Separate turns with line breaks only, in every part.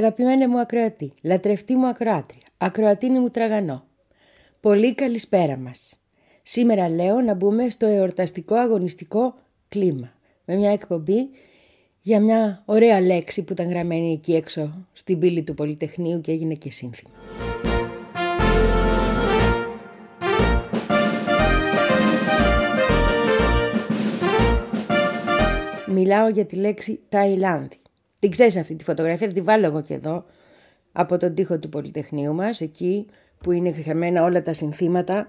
αγαπημένη μου ακροατή, λατρευτή μου ακροάτρια, ακροατίνη μου τραγανό. Πολύ καλησπέρα μας. Σήμερα λέω να μπούμε στο εορταστικό αγωνιστικό κλίμα με μια εκπομπή για μια ωραία λέξη που ήταν γραμμένη εκεί έξω στην πύλη του Πολυτεχνείου και έγινε και σύνθημα. Μιλάω για τη λέξη Ταϊλάνδη. Την ξέρεις αυτή τη φωτογραφία, θα τη βάλω εγώ και εδώ από τον τοίχο του Πολυτεχνείου μας, εκεί που είναι χρησιμένα όλα τα συνθήματα,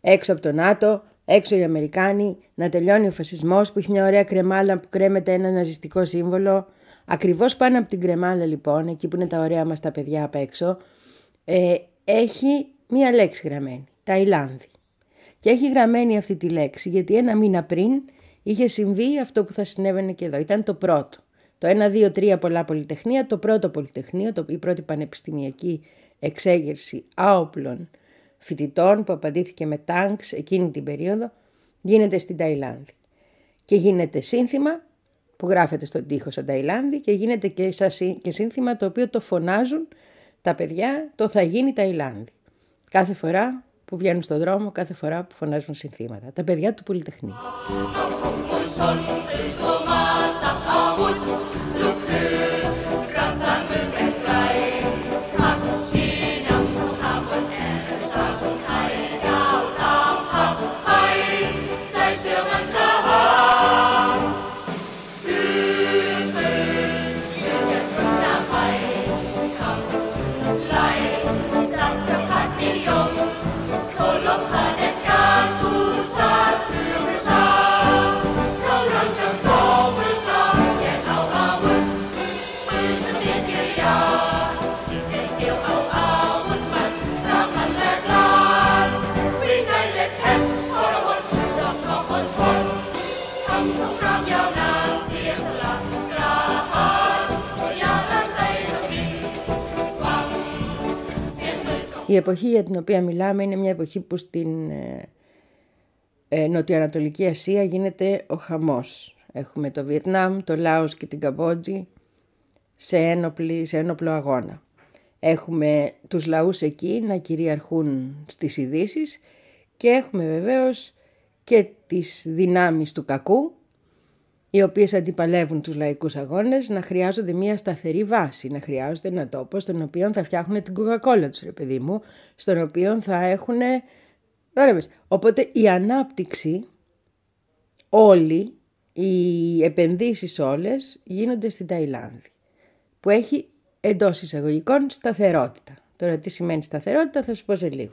έξω από το ΝΑΤΟ, έξω οι Αμερικάνοι, να τελειώνει ο φασισμός που έχει μια ωραία κρεμάλα που κρέμεται ένα ναζιστικό σύμβολο. Ακριβώς πάνω από την κρεμάλα λοιπόν, εκεί που είναι τα ωραία μας τα παιδιά απ' έξω, ε, έχει μία λέξη γραμμένη, Ταϊλάνδη. Και έχει γραμμένη αυτή τη λέξη γιατί ένα μήνα πριν είχε συμβεί αυτό που θα συνέβαινε και εδώ. Ήταν το πρώτο. Το 1, 2, 3 πολλά πολυτεχνία, το πρώτο πολυτεχνείο, το, η πρώτη πανεπιστημιακή εξέγερση άοπλων φοιτητών που απαντήθηκε με τάγκς εκείνη την περίοδο, γίνεται στην Ταϊλάνδη. Και γίνεται σύνθημα που γράφεται στον τοίχο σαν Ταϊλάνδη και γίνεται και, και σύνθημα το οποίο το φωνάζουν τα παιδιά το θα γίνει Ταϊλάνδη. Κάθε φορά που βγαίνουν στον δρόμο, κάθε φορά που φωνάζουν συνθήματα. Τα παιδιά του Πολυτεχνείου. Η εποχή για την οποία μιλάμε είναι μια εποχή που στην ε, ε, Νοτιοανατολική Ασία γίνεται ο χαμός. Έχουμε το Βιετνάμ, το Λάος και την Καμπότζη σε, ένοπλη, σε ένοπλο αγώνα. Έχουμε τους λαούς εκεί να κυριαρχούν στις ειδήσεις και έχουμε βεβαίως και τις δυνάμεις του κακού οι οποίες αντιπαλεύουν τους λαϊκούς αγώνες να χρειάζονται μια σταθερή βάση, να χρειάζονται ένα τόπο στον οποίο θα φτιάχνουν την κοκακόλα τους ρε παιδί μου, στον οποίο θα έχουν... Οπότε η ανάπτυξη όλη, οι επενδύσεις όλες γίνονται στην Ταϊλάνδη, που έχει εντός εισαγωγικών σταθερότητα. Τώρα τι σημαίνει σταθερότητα θα σου πω σε λίγο.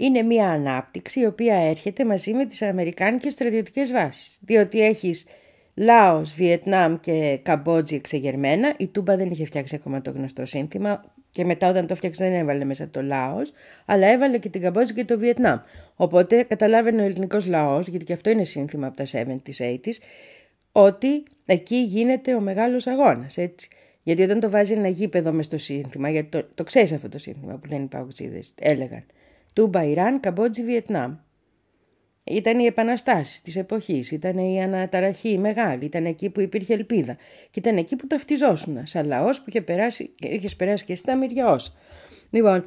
Είναι μια ανάπτυξη η οποία έρχεται μαζί με τις αμερικάνικες στρατιωτικές βάσεις. Διότι έχεις Λάος, Βιετνάμ και Καμπότζη εξεγερμένα. Η Τούμπα δεν είχε φτιάξει ακόμα το γνωστό σύνθημα και μετά όταν το φτιάξε δεν έβαλε μέσα το Λάος, αλλά έβαλε και την Καμπότζη και το Βιετνάμ. Οπότε καταλάβαινε ο ελληνικός λαός, γιατί και αυτό είναι σύνθημα από τα 70s, 80s, ότι εκεί γίνεται ο μεγάλος αγώνας, έτσι. Γιατί όταν το βάζει ένα γήπεδο μες στο σύνθημα, γιατί το, το ξέρεις αυτό το σύνθημα που λένε οι παγκοσίδες, έλεγαν Τούμπα, Ιράν, Καμπότζη, Βιετνάμ. Ήταν οι επαναστάσεις της εποχής, ήταν η αναταραχή μεγάλη, ήταν εκεί που υπήρχε ελπίδα. Και ήταν εκεί που ταυτιζόσουν, σαν λαός που είχε περάσει, είχες περάσει και εσύ τα μυριά Λοιπόν,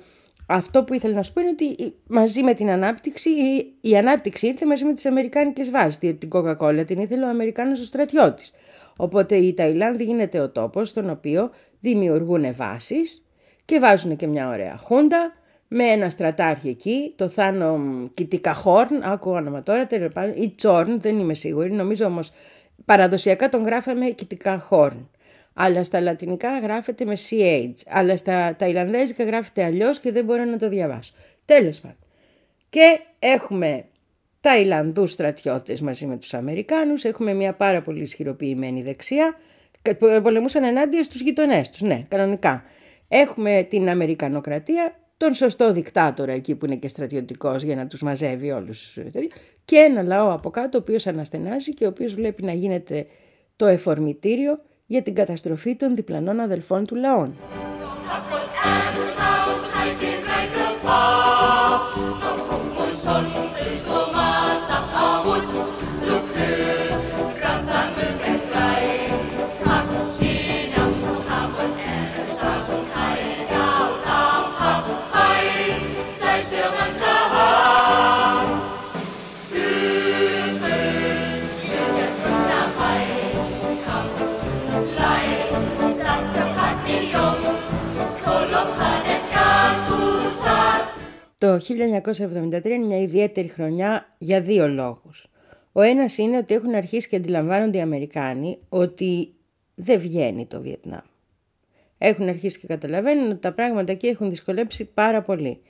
αυτό που ήθελα να σου πω είναι ότι μαζί με την ανάπτυξη, η ανάπτυξη ήρθε μαζί με τις Αμερικάνικες βάσεις. Διότι την Coca-Cola την ήθελε ο Αμερικάνος ο στρατιώτης. Οπότε η Ταϊλάνδη γίνεται ο τόπος στον οποίο δημιουργούν βάσεις και βάζουν και μια ωραία χούντα με ένα στρατάρχη εκεί, το Θάνο Κιτικαχόρν, άκουγα όνομα τώρα, ή Τσόρν, δεν είμαι σίγουρη, νομίζω όμως παραδοσιακά τον γράφαμε Κιτικαχόρν. Αλλά στα λατινικά γράφεται με CH, αλλά στα ταϊλανδέζικα γράφεται αλλιώς και δεν μπορώ να το διαβάσω. Τέλος πάντων. Και έχουμε Ταϊλανδούς στρατιώτες μαζί με τους Αμερικάνους, έχουμε μια πάρα πολύ ισχυροποιημένη δεξιά Πολεμούσαν ενάντια στους γειτονές τους, ναι, κανονικά. Έχουμε την Αμερικανοκρατία, τον σωστό δικτάτορα εκεί που είναι και στρατιωτικός για να τους μαζεύει όλους και ένα λαό από κάτω ο οποίος αναστενάζει και ο οποίος βλέπει να γίνεται το εφορμητήριο για την καταστροφή των διπλανών αδελφών του λαών. Το 1973 είναι μια ιδιαίτερη χρονιά για δύο λόγους. Ο ένας είναι ότι έχουν αρχίσει και αντιλαμβάνονται οι Αμερικάνοι ότι δεν βγαίνει το Βιετνάμ. Έχουν αρχίσει και καταλαβαίνουν ότι τα πράγματα εκεί έχουν δυσκολέψει πάρα πολύ.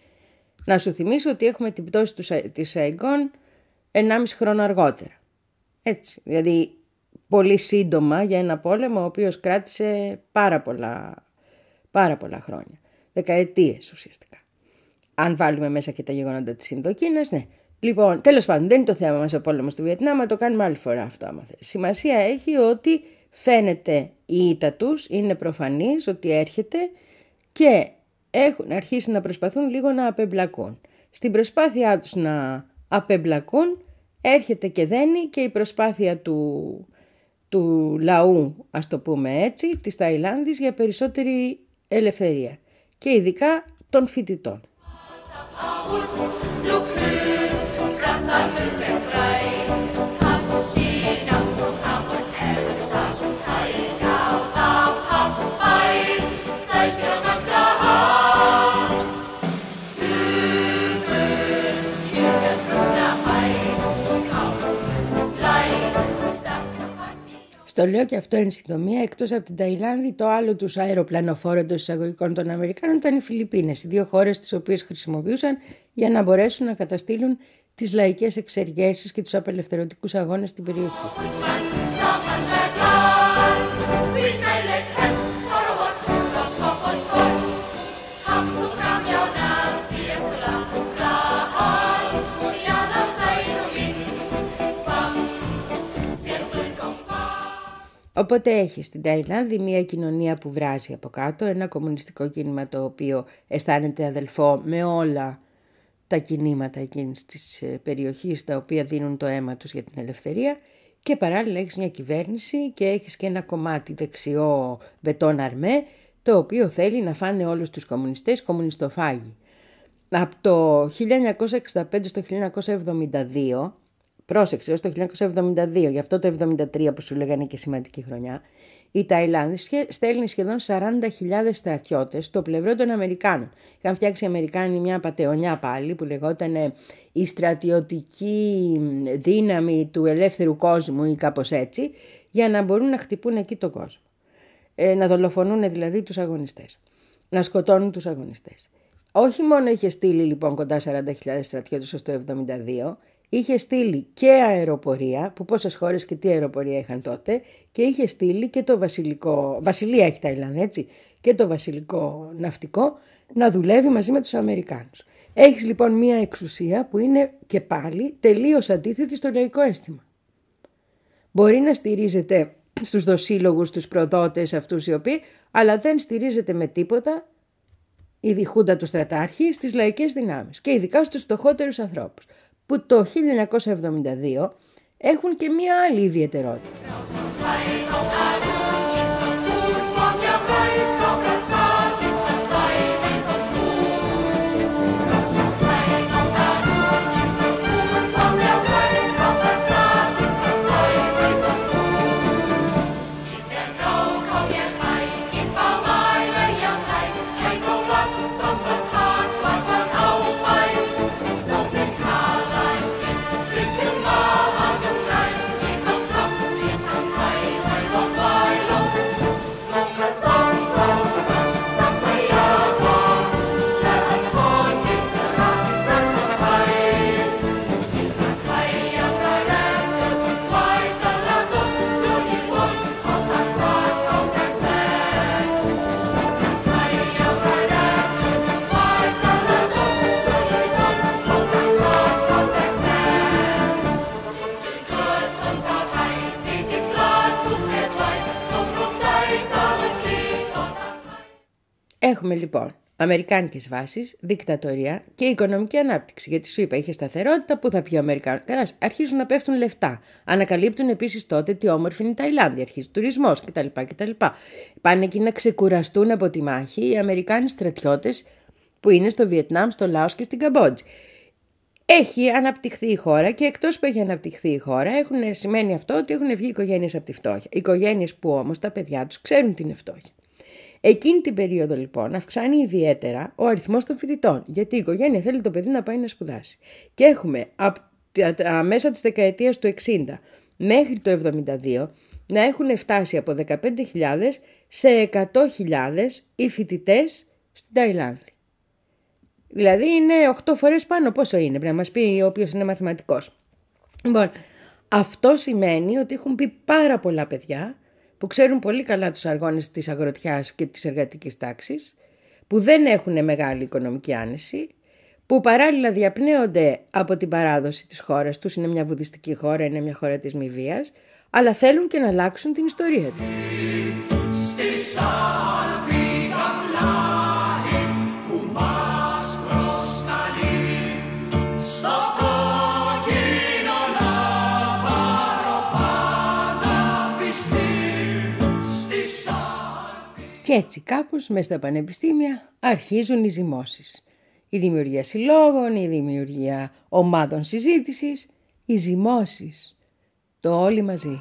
Να σου θυμίσω ότι έχουμε την πτώση της Σαϊγκόν 1,5 χρόνο αργότερα. Έτσι, δηλαδή πολύ σύντομα για ένα πόλεμο ο οποίος κράτησε πάρα πολλά, πάρα πολλά χρόνια. Δεκαετίες ουσιαστικά αν βάλουμε μέσα και τα γεγονότα της Ινδοκίνας, ναι. Λοιπόν, τέλος πάντων, δεν είναι το θέμα μας ο πόλεμος του Βιετνάμ, το κάνουμε άλλη φορά αυτό άμα θες. Σημασία έχει ότι φαίνεται η ήττα τους, είναι προφανής ότι έρχεται και έχουν αρχίσει να προσπαθούν λίγο να απεμπλακούν. Στην προσπάθειά τους να απεμπλακούν έρχεται και δένει και η προσπάθεια του, του λαού, ας το πούμε έτσι, της Ταϊλάνδης για περισσότερη ελευθερία και ειδικά των φοιτητών. Amor, lo creo. Στο λέω και αυτό εν συντομία, εκτός από την Ταϊλάνδη, το άλλο τους αεροπλανοφόρο των εισαγωγικών των Αμερικάνων ήταν οι Φιλιππίνες, οι δύο χώρες τις οποίες χρησιμοποιούσαν για να μπορέσουν να καταστήλουν τις λαϊκές εξεργέσεις και τους απελευθερωτικούς αγώνες στην περιοχή. Οπότε έχει στην Ταϊλάνδη μια κοινωνία που βράζει από κάτω, ένα κομμουνιστικό κίνημα το οποίο αισθάνεται αδελφό με όλα τα κινήματα εκείνης της ε, περιοχής τα οποία δίνουν το αίμα τους για την ελευθερία και παράλληλα έχεις μια κυβέρνηση και έχεις και ένα κομμάτι δεξιό μπετόν αρμέ το οποίο θέλει να φάνε όλους τους κομμουνιστές κομμουνιστοφάγοι. Από το 1965 στο 1972 Πρόσεξε, ως το 1972, γι' αυτό το 1973 που σου λέγανε και σημαντική χρονιά, η Ταϊλάνδη στέλνει σχεδόν 40.000 στρατιώτες στο πλευρό των Αμερικάνων. Είχαν φτιάξει οι Αμερικάνοι μια πατεωνιά πάλι που λεγόταν η στρατιωτική δύναμη του ελεύθερου κόσμου ή κάπως έτσι, για να μπορούν να χτυπούν εκεί τον κόσμο. Ε, να δολοφονούν δηλαδή τους αγωνιστές. Να σκοτώνουν τους αγωνιστές. Όχι μόνο είχε στείλει λοιπόν κοντά 40.000 στρατιώτες ως το 1972, είχε στείλει και αεροπορία, που πόσες χώρες και τι αεροπορία είχαν τότε, και είχε στείλει και το βασιλικό, βασιλεία έχει Ταϊλάνδη έτσι, και το βασιλικό ναυτικό να δουλεύει μαζί με τους Αμερικάνους. Έχεις λοιπόν μία εξουσία που είναι και πάλι τελείως αντίθετη στο λαϊκό αίσθημα. Μπορεί να στηρίζεται στους δοσύλλογους, στους προδότες αυτούς οι οποίοι, αλλά δεν στηρίζεται με τίποτα η διχούντα του στρατάρχη στις λαϊκές δυνάμεις και ειδικά στους φτωχότερους ανθρώπους που το 1972 έχουν και μία άλλη ιδιαιτερότητα. Έχουμε λοιπόν Αμερικάνικες βάσεις, δικτατορία και οικονομική ανάπτυξη. Γιατί σου είπα, είχε σταθερότητα, πού θα πει ο Αμερικάνος. Καλά, αρχίζουν να πέφτουν λεφτά. Ανακαλύπτουν επίσης τότε τι όμορφη είναι η Ταϊλάνδη, αρχίζει τουρισμός κτλ. κτλ. Πάνε εκεί να ξεκουραστούν από τη μάχη οι Αμερικάνοι στρατιώτες που είναι στο Βιετνάμ, στο Λάος και στην Καμπότζη. Έχει αναπτυχθεί η χώρα και εκτός που έχει αναπτυχθεί η χώρα, έχουν, σημαίνει αυτό ότι έχουν βγει οικογένειες από τη φτώχεια. Οικογένειες που όμως τα παιδιά τους ξέρουν την φτώχεια. Εκείνη την περίοδο λοιπόν αυξάνει ιδιαίτερα ο αριθμός των φοιτητών, γιατί η οικογένεια θέλει το παιδί να πάει να σπουδάσει. Και έχουμε από τα μέσα της δεκαετίας του 60 μέχρι το 72 να έχουν φτάσει από 15.000 σε 100.000 οι φοιτητές στην Ταϊλάνδη. Δηλαδή είναι 8 φορές πάνω πόσο είναι, πρέπει να μας πει ο οποίος είναι μαθηματικός. Λοιπόν, αυτό σημαίνει ότι έχουν πει πάρα πολλά παιδιά που ξέρουν πολύ καλά τους αργώνες της αγροτιάς και της εργατικής τάξης, που δεν έχουν μεγάλη οικονομική άνεση, που παράλληλα διαπνέονται από την παράδοση της χώρας τους, είναι μια βουδιστική χώρα, είναι μια χώρα της μη βίας, αλλά θέλουν και να αλλάξουν την ιστορία της. Και έτσι κάπως μέσα στα πανεπιστήμια αρχίζουν οι ζυμώσεις. Η δημιουργία συλλόγων, η δημιουργία ομάδων συζήτησης, οι ζυμώσεις. Το όλοι μαζί.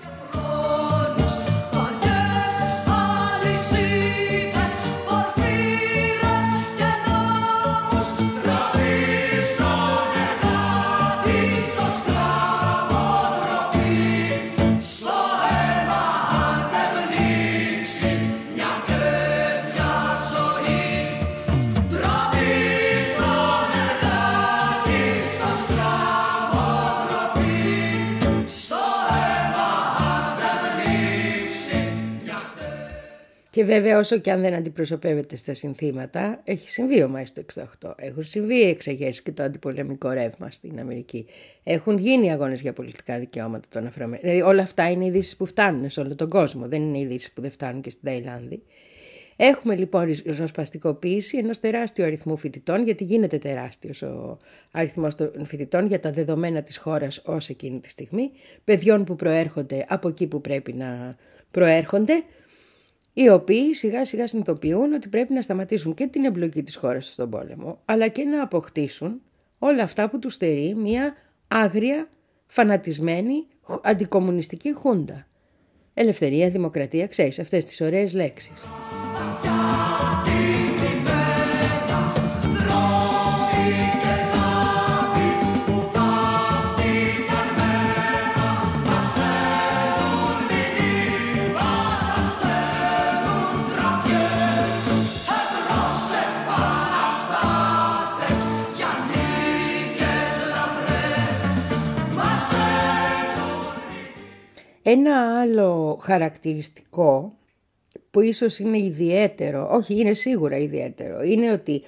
Και βέβαια όσο και αν δεν αντιπροσωπεύεται στα συνθήματα, έχει συμβεί ο Μάης το 68. Έχουν συμβεί οι εξεγέρσεις και το αντιπολεμικό ρεύμα στην Αμερική. Έχουν γίνει αγώνες για πολιτικά δικαιώματα των Αφροαμερικών. Δηλαδή όλα αυτά είναι ειδήσεις που φτάνουν σε όλο τον κόσμο. Δεν είναι ειδήσεις που δεν φτάνουν και στην Ταϊλάνδη. Έχουμε λοιπόν ριζοσπαστικοποίηση ενός τεράστιου αριθμού φοιτητών, γιατί γίνεται τεράστιος ο αριθμός των φοιτητών για τα δεδομένα της χώρας ως εκείνη τη στιγμή, παιδιών που προέρχονται από εκεί που πρέπει να προέρχονται, οι οποίοι σιγά σιγά συνειδητοποιούν ότι πρέπει να σταματήσουν και την εμπλοκή της χώρας στον πόλεμο, αλλά και να αποκτήσουν όλα αυτά που τους στερεί μια άγρια, φανατισμένη, αντικομουνιστική χούντα. Ελευθερία, δημοκρατία, ξέρεις, αυτές τις ωραίες λέξεις. Ένα άλλο χαρακτηριστικό που ίσως είναι ιδιαίτερο, όχι είναι σίγουρα ιδιαίτερο, είναι ότι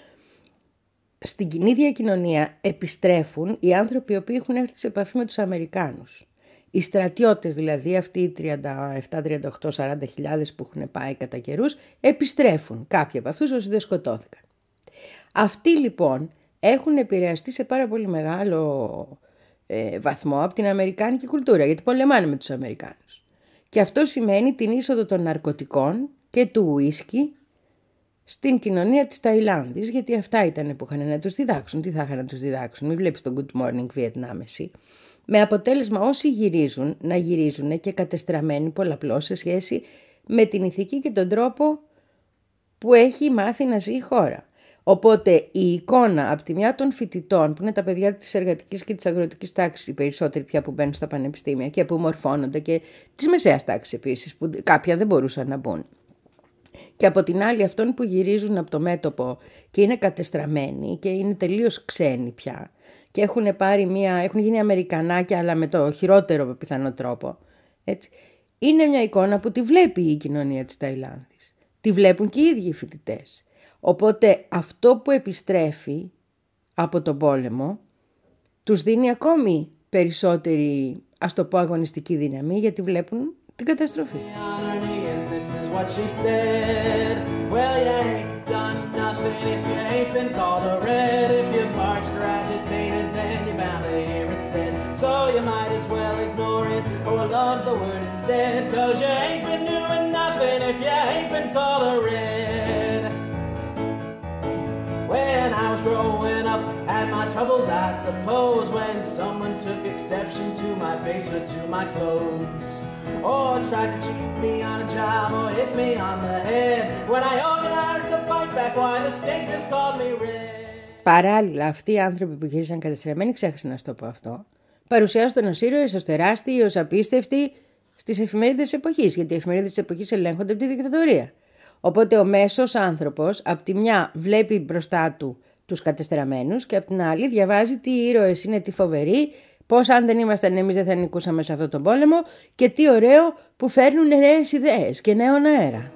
στην ίδια κοινωνία επιστρέφουν οι άνθρωποι οι οποίοι έχουν έρθει σε επαφή με τους Αμερικάνους. Οι στρατιώτες δηλαδή, αυτοί οι 37, 38, 40 χιλιάδες που έχουν πάει κατά καιρούς, επιστρέφουν κάποιοι από αυτούς όσοι δεν σκοτώθηκαν. Αυτοί λοιπόν έχουν επηρεαστεί σε πάρα πολύ μεγάλο ε, βαθμό από την Αμερικάνικη κουλτούρα, γιατί πολεμάνε με τους Αμερικάνους. Και αυτό σημαίνει την είσοδο των ναρκωτικών και του ουίσκι στην κοινωνία της Ταϊλάνδης, γιατί αυτά ήταν που είχαν να τους διδάξουν. Τι θα είχαν να τους διδάξουν, μην βλέπεις τον Good Morning Vietnam εσύ. Με αποτέλεσμα όσοι γυρίζουν να γυρίζουν και κατεστραμμένοι πολλαπλώς σε σχέση με την ηθική και τον τρόπο που έχει μάθει να ζει η χώρα. Οπότε η εικόνα από τη μια των φοιτητών, που είναι τα παιδιά της εργατικής και της αγροτικής τάξης, οι περισσότεροι πια που μπαίνουν στα πανεπιστήμια και που μορφώνονται, και της μεσαίας τάξης επίσης, που κάποια δεν μπορούσαν να μπουν. Και από την άλλη αυτών που γυρίζουν από το μέτωπο και είναι κατεστραμμένοι και είναι τελείως ξένοι πια και έχουν, πάρει μια, έχουν γίνει Αμερικανάκια αλλά με το χειρότερο πιθανό τρόπο. Έτσι. Είναι μια εικόνα που τη βλέπει η κοινωνία της Ταϊλάνδης. Τη βλέπουν και οι ίδιοι οι φοιτητές. Οπότε αυτό που επιστρέφει από τον πόλεμο τους δίνει ακόμη περισσότερη ας το πω αγωνιστική δύναμη γιατί βλέπουν την καταστροφή.
ain't When I was growing up, had my troubles, I suppose, when someone took exception to my face or to my clothes. Or tried to cheat me on a job or hit me on the head. When I organized the fight back, why the stinkers called me red.
Παράλληλα, αυτοί οι άνθρωποι που γύρισαν κατεστραμμένοι, ξέχασα να σου το πω αυτό, παρουσιάζονταν ως ήρωες, ως τεράστιοι, ως απίστευτοι στις εφημερίδες της εποχής, γιατί οι εφημερίδες της εποχής ελέγχονται από τη δικτατορία. Οπότε ο μέσος άνθρωπος από τη μια βλέπει μπροστά του τους κατεστραμμένους και από την άλλη διαβάζει τι ήρωες είναι, τι φοβεροί, πώς αν δεν ήμασταν εμείς δεν θα νικούσαμε σε αυτόν τον πόλεμο και τι ωραίο που φέρνουν νέες ιδέες και νέον αέρα.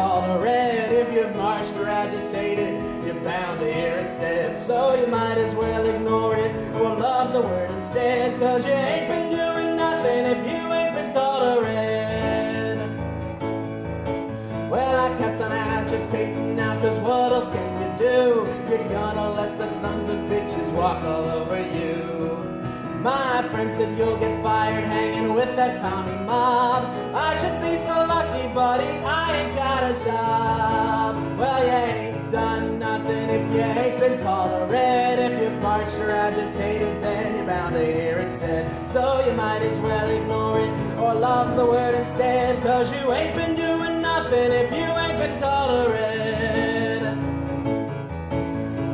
you're the word instead. Cause you ain't been doing nothing if you ain't been red. Well, I kept on agitating now, cause what else can you do? You're gonna let the sons of bitches walk all over you. My friend said you'll get fired hanging with that commie mob. I should be so lucky, buddy, I ain't got a job. Well, ain't done nothing if you ain't been called a red. If you've marched or agitated, then you're bound to hear it said. So you might as well ignore it or love the word instead. Cause you ain't been doing nothing if you ain't been called a red.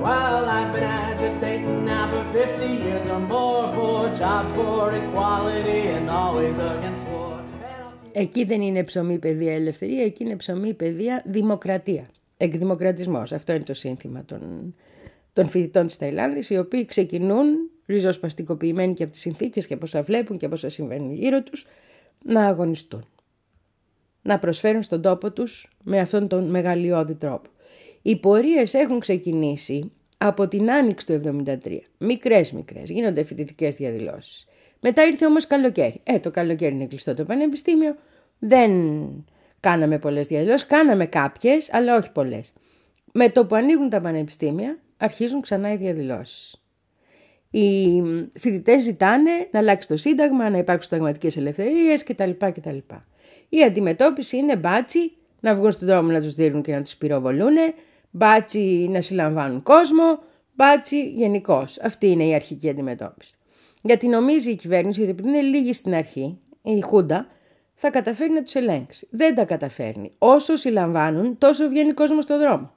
While I've been agitating now for 50 years or more for jobs, for equality, and always against war.
Εκεί δεν είναι ψωμί παιδεία ελευθερία, εκεί είναι ψωμί παιδεία δημοκρατία. Εκδημοκρατισμός. Αυτό είναι το σύνθημα των, των φοιτητών της Ταϊλάνδης, οι οποίοι ξεκινούν ριζοσπαστικοποιημένοι και από τις συνθήκες και από όσα βλέπουν και από όσα συμβαίνουν γύρω τους, να αγωνιστούν. Να προσφέρουν στον τόπο τους με αυτόν τον μεγαλειώδη τρόπο. Οι πορείες έχουν ξεκινήσει από την άνοιξη του 1973. Μικρές μικρές, γίνονται φοιτητικές διαδηλώσεις. Μετά ήρθε όμως καλοκαίρι. Ε, το καλοκαίρι είναι κλειστό το πανεπιστήμιο. Δεν κάναμε πολλές διαδηλώσεις, κάναμε κάποιες, αλλά όχι πολλές. Με το που ανοίγουν τα πανεπιστήμια, αρχίζουν ξανά οι διαδηλώσεις. Οι φοιτητές ζητάνε να αλλάξει το σύνταγμα, να υπάρξουν συνταγματικές ελευθερίες κτλ, κτλ. Η αντιμετώπιση είναι μπάτσι να βγουν στον δρόμο να τους δίνουν και να τους πυροβολούν, μπάτσι να συλλαμβάνουν κόσμο, μπάτσι γενικώς. Αυτή είναι η αρχική αντιμετώπιση. Γιατί νομίζει η κυβέρνηση ότι επειδή είναι λίγη στην αρχή, η Χούντα, θα καταφέρει να τους ελέγξει. Δεν τα καταφέρνει. Όσο συλλαμβάνουν, τόσο βγαίνει κόσμος στον δρόμο.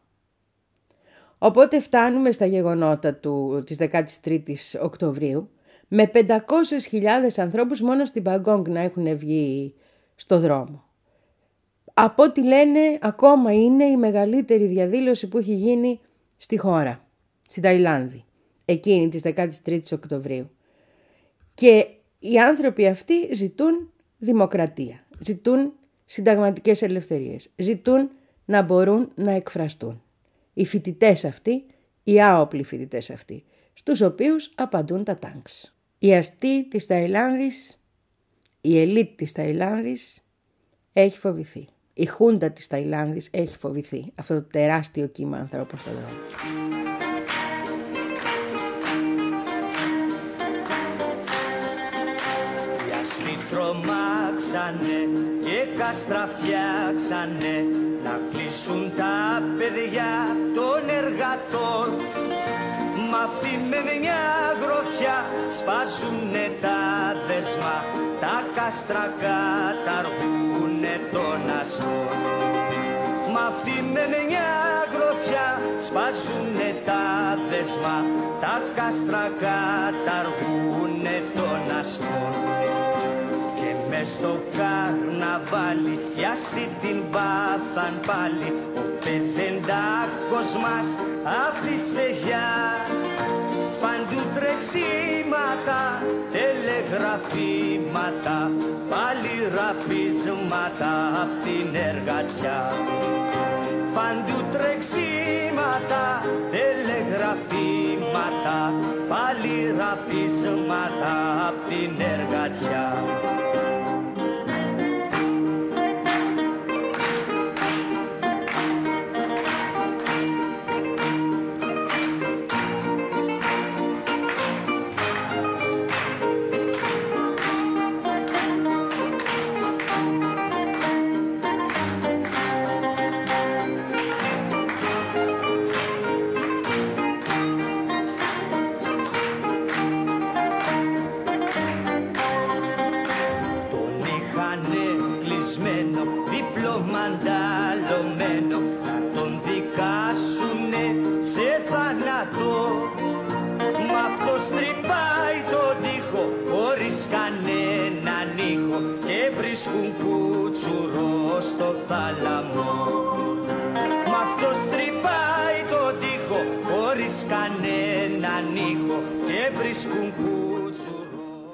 Οπότε φτάνουμε στα γεγονότα του, της 13ης Οκτωβρίου με 500.000 ανθρώπους μόνο στην Παγκόγκ να έχουν βγει στο δρόμο. Από ό,τι λένε ακόμα είναι η μεγαλύτερη διαδήλωση που έχει γίνει στη χώρα, στην Ταϊλάνδη, εκείνη της 13ης Οκτωβρίου. Και οι άνθρωποι αυτοί ζητούν δημοκρατία, ζητούν συνταγματικές ελευθερίες, ζητούν να μπορούν να εκφραστούν. Οι φοιτητές αυτοί, οι άοπλοι φοιτητές αυτοί, στους οποίους απαντούν τα τάγκς. Η αστή της Ταϊλάνδης, η ελίτ της Ταϊλάνδης έχει φοβηθεί. Η χούντα της Ταϊλάνδης έχει φοβηθεί αυτό το τεράστιο κύμα ανθρώπων στον δρόμο.
Τρομάξανε και κάστρα φτιάξανε να κλείσουν τα παιδιά των εργατών. Μα αυτοί με μια γροφιά σπάζουνε τα δεσμά τα κάστρα καταργούνε τον αστών Μα αυτοί με μια γροφιά σπάζουνε τα δεσμά τα κάστρα καταργούνε τον αστών μες στο καρναβάλι κι αυτή την πάθαν πάλι ο πεζεντάκος μας άφησε για παντού τρεξίματα, τελεγραφήματα πάλι ραφίσματα απ' την εργατιά παντού τρεξίματα, τελεγραφήματα πάλι ραφίσματα απ' την εργατιά.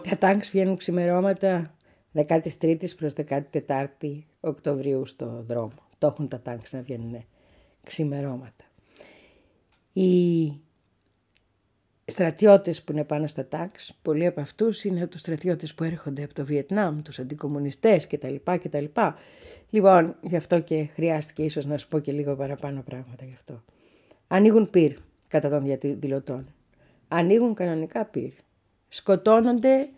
Τα τάγκς βγαίνουν ξημερώματα 13η προς 14η Οκτωβρίου στο δρόμο. Το έχουν τα τάγκς να βγαίνουν ξημερώματα. Οι στρατιώτες που είναι πάνω στα τάγκς, πολλοί από αυτούς είναι από τους στρατιώτες που έρχονται από το Βιετνάμ, τους αντικομουνιστές κτλ. κτλ. Λοιπόν, γι' αυτό και χρειάστηκε ίσως να σου πω και λίγο παραπάνω πράγματα γι' αυτό. Ανοίγουν πυρ κατά των διαδηλωτών. Ανοίγουν κανονικά πυρ. Σκοτώνονται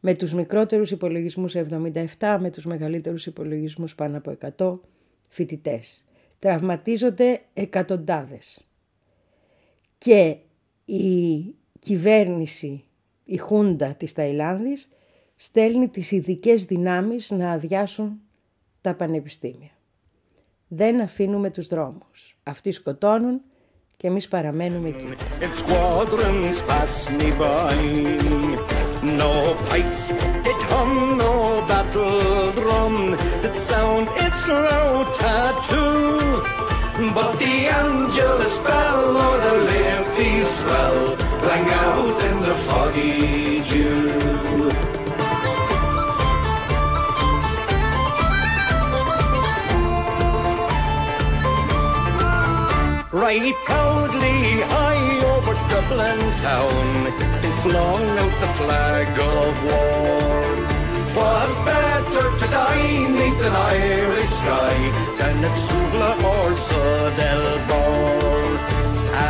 με τους μικρότερους υπολογισμούς 77, με τους μεγαλύτερους υπολογισμούς πάνω από 100 φοιτητές. Τραυματίζονται εκατοντάδες. Και η κυβέρνηση, η Χούντα της Ταϊλάνδης, στέλνει τις ειδικές δυνάμεις να αδειάσουν τα πανεπιστήμια. Δεν αφήνουμε τους δρόμους. Αυτοί σκοτώνουν και εμείς παραμένουμε εκεί.
If squadrons pass me by, no pipes did hum, no battle drum did sound its loud tattoo. But the Angelus bell or the Liffey swell rang out in the foggy dew. Right proudly high over Dublin town, they flung out the flag of war. 'Twas better to die neath an Irish sky than at Suvla or Sudelbor.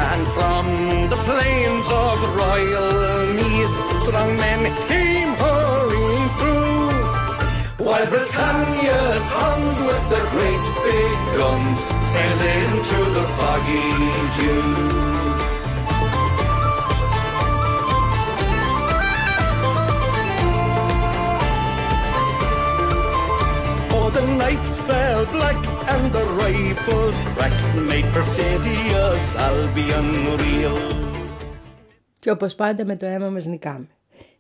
And from the plains of Royal Mead, strong men came hurrying through. While Britannia's guns with the great big guns sailed into the foggy dew. Oh, the night fell black and the rifles cracked made perfidious Albion reel.
Και όπως πάντα με το αίμα μας νικάμε.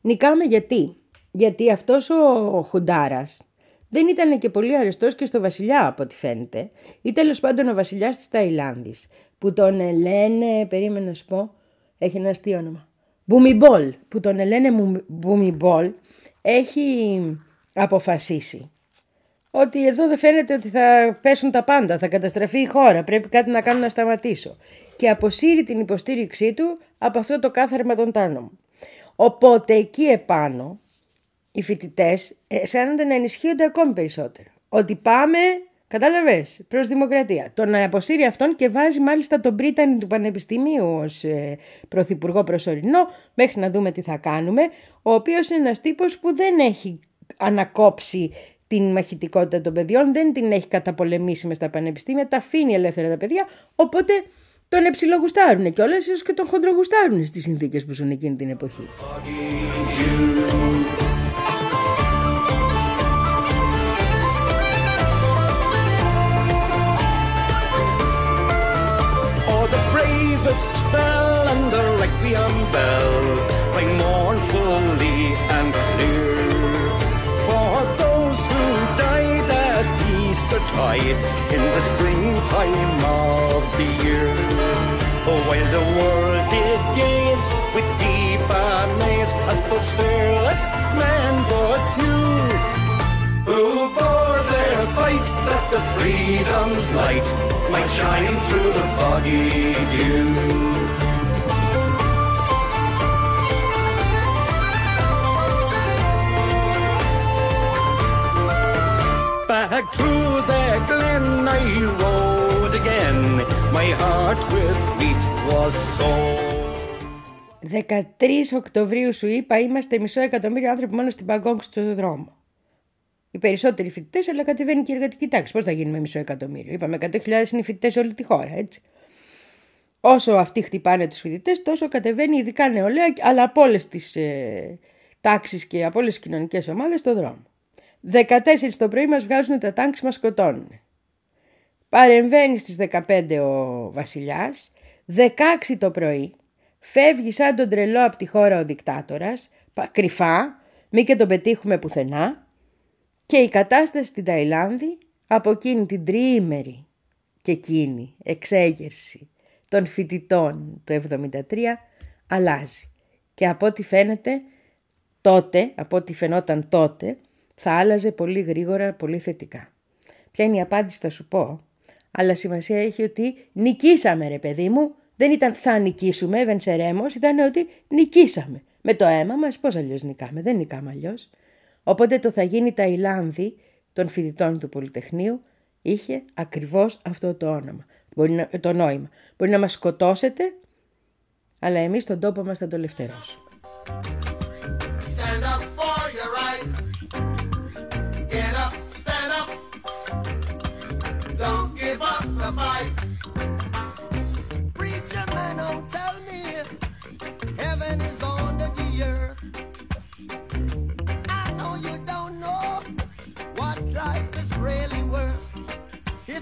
Νικάμε γιατί. Γιατί αυτός ο Χουντάρας δεν ήταν και πολύ αρεστός και στο βασιλιά από ό,τι φαίνεται. Ή τέλος πάντων ο βασιλιάς της Ταϊλάνδης που τον λένε, περίμενα να σου πω, έχει ένα αστείο όνομα. Μπουμιμπόλ, που τον λένε Μου- Μπουμιμπόλ, έχει αποφασίσει ότι εδώ δεν φαίνεται ότι θα πέσουν τα πάντα, θα καταστραφεί η χώρα, πρέπει κάτι να κάνω να σταματήσω. Και αποσύρει την υποστήριξή του από αυτό το κάθαρμα των τάνων. Οπότε εκεί επάνω οι φοιτητές αισθάνονται να ενισχύονται ακόμη περισσότερο. Ότι πάμε, κατάλαβες, προς δημοκρατία. Το να αποσύρει αυτόν και βάζει μάλιστα τον Πρίτανη του Πανεπιστημίου ως ε, πρωθυπουργό προσωρινό, μέχρι να δούμε τι θα κάνουμε. Ο οποίος είναι ένας τύπος που δεν έχει ανακόψει την μαχητικότητα των παιδιών, δεν την έχει καταπολεμήσει μες στα πανεπιστήμια, τα αφήνει ελεύθερα τα παιδιά, οπότε τον εψιλογουστάρουν και ίσως και τον χοντρογουστάρουν στις συνθήκες που ζουν εκείνη την εποχή.
Bravest fell and the requiem bell rang mournfully and clear. For those who died at Easter tide in the springtime of the year. Oh, while the world did gaze with deep amaze at those fearless men but few who bore their fight the freedom's light might shine through the foggy dew. Back through the glen I rode again, my heart with grief was sore.
13 Οκτωβρίου σου είπα, είμαστε μισό εκατομμύριο άνθρωποι μόνο στην Παγκόγκ στο δρόμο. Οι περισσότεροι φοιτητές, αλλά κατεβαίνει και η εργατική τάξη. Πώς θα γίνουμε μισό εκατομμύριο; Είπαμε 100.000 είναι οι φοιτητές σε όλη τη χώρα, έτσι. Όσο αυτοί χτυπάνε τους φοιτητές, τόσο κατεβαίνει ειδικά νεολαία, αλλά από όλες τις ε, τάξεις και από όλες τις κοινωνικές ομάδες στο δρόμο. 14 το πρωί μας βγάζουν τα τάγκς, μας σκοτώνουν. Παρεμβαίνει στις 15 ο Βασιλιάς. 16 το πρωί φεύγει σαν τον τρελό από τη χώρα ο δικτάτορας, κρυφά, μη και τον πετύχουμε πουθενά και η κατάσταση στην Ταϊλάνδη από εκείνη την τριήμερη και εκείνη εξέγερση των φοιτητών του 73 αλλάζει. Και από ό,τι φαίνεται τότε, από ό,τι φαινόταν τότε, θα άλλαζε πολύ γρήγορα, πολύ θετικά. Ποια είναι η απάντηση θα σου πω, αλλά σημασία έχει ότι νικήσαμε ρε παιδί μου, δεν ήταν θα νικήσουμε, βενσερέμος, ήταν ότι νικήσαμε. Με το αίμα μας πώς αλλιώς νικάμε, δεν νικάμε αλλιώς. Οπότε το θα γίνει τα Ιλάνδη των φοιτητών του Πολυτεχνείου είχε ακριβώς αυτό το όνομα, μπορεί να, το νόημα. Μπορεί να μας σκοτώσετε, αλλά εμείς τον τόπο μας θα το ελευθερώσουμε.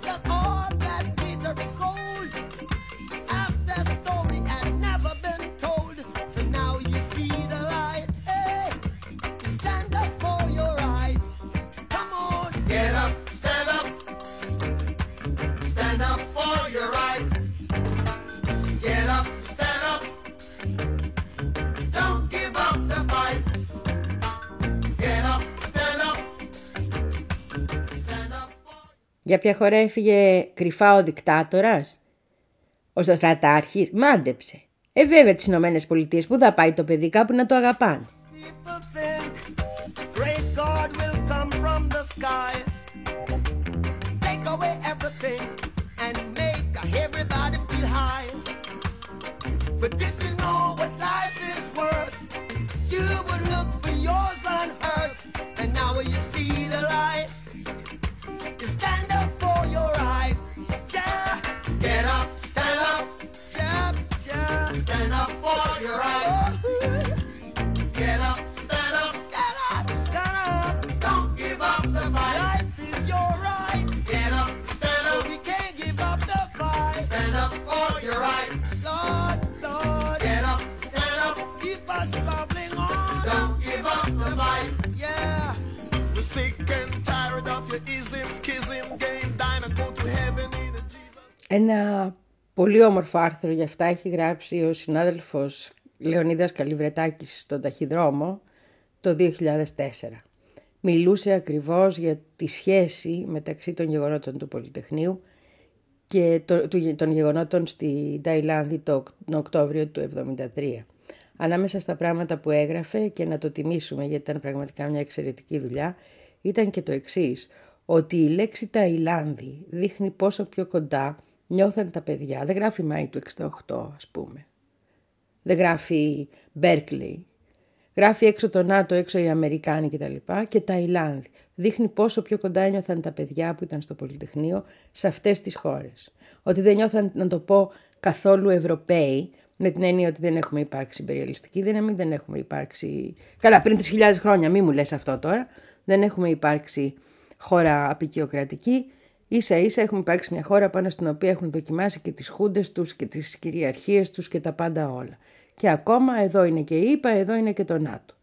It's all
Για ποια χώρα έφυγε κρυφά ο δικτάτορας; Ο στρατάρχης μάντεψε. Ε βέβαια τις Ηνωμένες Πολιτείες που θα πάει το παιδί κάπου να το αγαπάνε.
People
Ένα πολύ όμορφο άρθρο για αυτά έχει γράψει ο συνάδελφος Λεωνίδας Καλυβρετάκης στον Ταχυδρόμο το 2004. Μιλούσε ακριβώς για τη σχέση μεταξύ των γεγονότων του Πολυτεχνείου και το- του- των γεγονότων στη Ταϊλάνδη το, τον Οκτώβριο του 1973. Ανάμεσα στα πράγματα που έγραφε και να το τιμήσουμε γιατί ήταν πραγματικά μια εξαιρετική δουλειά ήταν και το εξής ότι η λέξη Ταϊλάνδη δείχνει πόσο πιο κοντά νιώθαν τα παιδιά. Δεν γράφει Μάη του 68 ας πούμε. Δεν γράφει Μπέρκλι. Γράφει έξω το ΝΑΤΟ, έξω οι Αμερικάνοι κτλ. Και Ταϊλάνδη. Δείχνει πόσο πιο κοντά ένιωθαν τα παιδιά που ήταν στο Πολυτεχνείο σε αυτές τις χώρες. Ότι δεν νιώθαν, να το πω, καθόλου Ευρωπαίοι, με την έννοια ότι δεν έχουμε υπάρξει υπεριαλιστική δύναμη, δεν έχουμε υπάρξει... Καλά, πριν 3.000 χρόνια, μη μου λες αυτό τώρα. Δεν έχουμε υπάρξει χώρα απεικιοκρατική. Ίσα ίσα έχουμε υπάρξει μια χώρα πάνω στην οποία έχουν δοκιμάσει και τις χούντες τους και τις κυριαρχίες τους και τα πάντα όλα. Και ακόμα εδώ είναι και η ΙΠΑ, εδώ είναι και το ΝΑΤΟ.